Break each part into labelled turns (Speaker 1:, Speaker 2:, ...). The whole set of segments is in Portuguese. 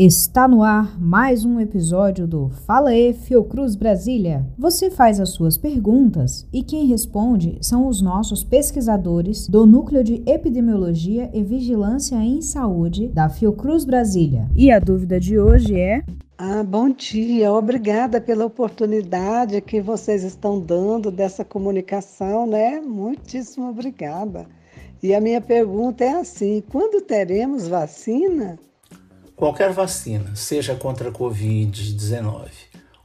Speaker 1: Está no ar mais um episódio do Fala E Fiocruz Brasília. Você faz as suas perguntas e quem responde são os nossos pesquisadores do Núcleo de Epidemiologia e Vigilância em Saúde da Fiocruz Brasília. E a dúvida de hoje é:
Speaker 2: ah, bom dia, obrigada pela oportunidade que vocês estão dando dessa comunicação, né? Muitíssimo obrigada. E a minha pergunta é assim: quando teremos vacina?
Speaker 3: Qualquer vacina, seja contra a Covid-19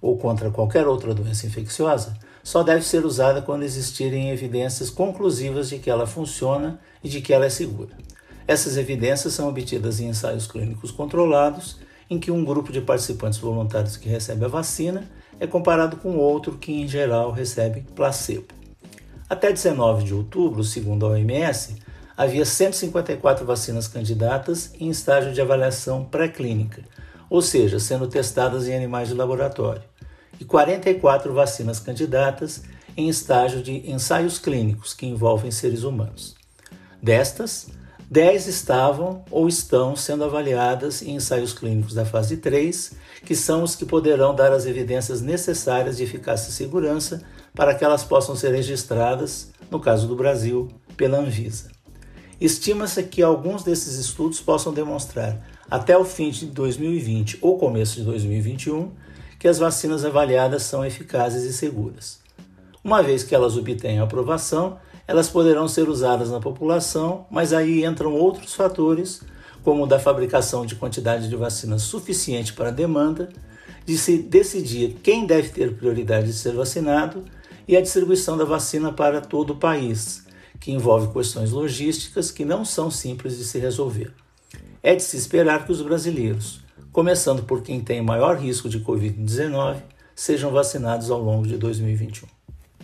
Speaker 3: ou contra qualquer outra doença infecciosa, só deve ser usada quando existirem evidências conclusivas de que ela funciona e de que ela é segura. Essas evidências são obtidas em ensaios clínicos controlados, em que um grupo de participantes voluntários que recebe a vacina é comparado com outro que, em geral, recebe placebo. Até 19 de outubro, segundo a OMS, havia 154 vacinas candidatas em estágio de avaliação pré-clínica, ou seja, sendo testadas em animais de laboratório, e 44 vacinas candidatas em estágio de ensaios clínicos que envolvem seres humanos. Destas, 10 estavam ou estão sendo avaliadas em ensaios clínicos da fase 3, que são os que poderão dar as evidências necessárias de eficácia e segurança para que elas possam ser registradas, no caso do Brasil, pela Anvisa. Estima-se que alguns desses estudos possam demonstrar, até o fim de 2020 ou começo de 2021, que as vacinas avaliadas são eficazes e seguras. Uma vez que elas obtenham aprovação, elas poderão ser usadas na população, mas aí entram outros fatores, como o da fabricação de quantidade de vacinas suficiente para a demanda, de se decidir quem deve ter prioridade de ser vacinado e a distribuição da vacina para todo o país, que envolve questões logísticas que não são simples de se resolver. É de se esperar que os brasileiros, começando por quem tem maior risco de Covid-19, sejam vacinados ao longo de 2021.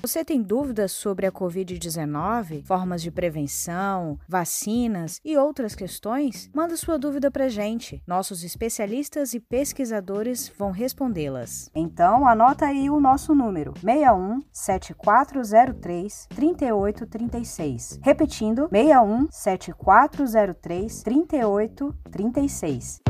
Speaker 1: Você tem dúvidas sobre a Covid-19, formas de prevenção, vacinas e outras questões? Manda sua dúvida para gente. Nossos especialistas e pesquisadores vão respondê-las. Então, anota aí o nosso número: 61 7403 3836. Repetindo: 61 7403 3836.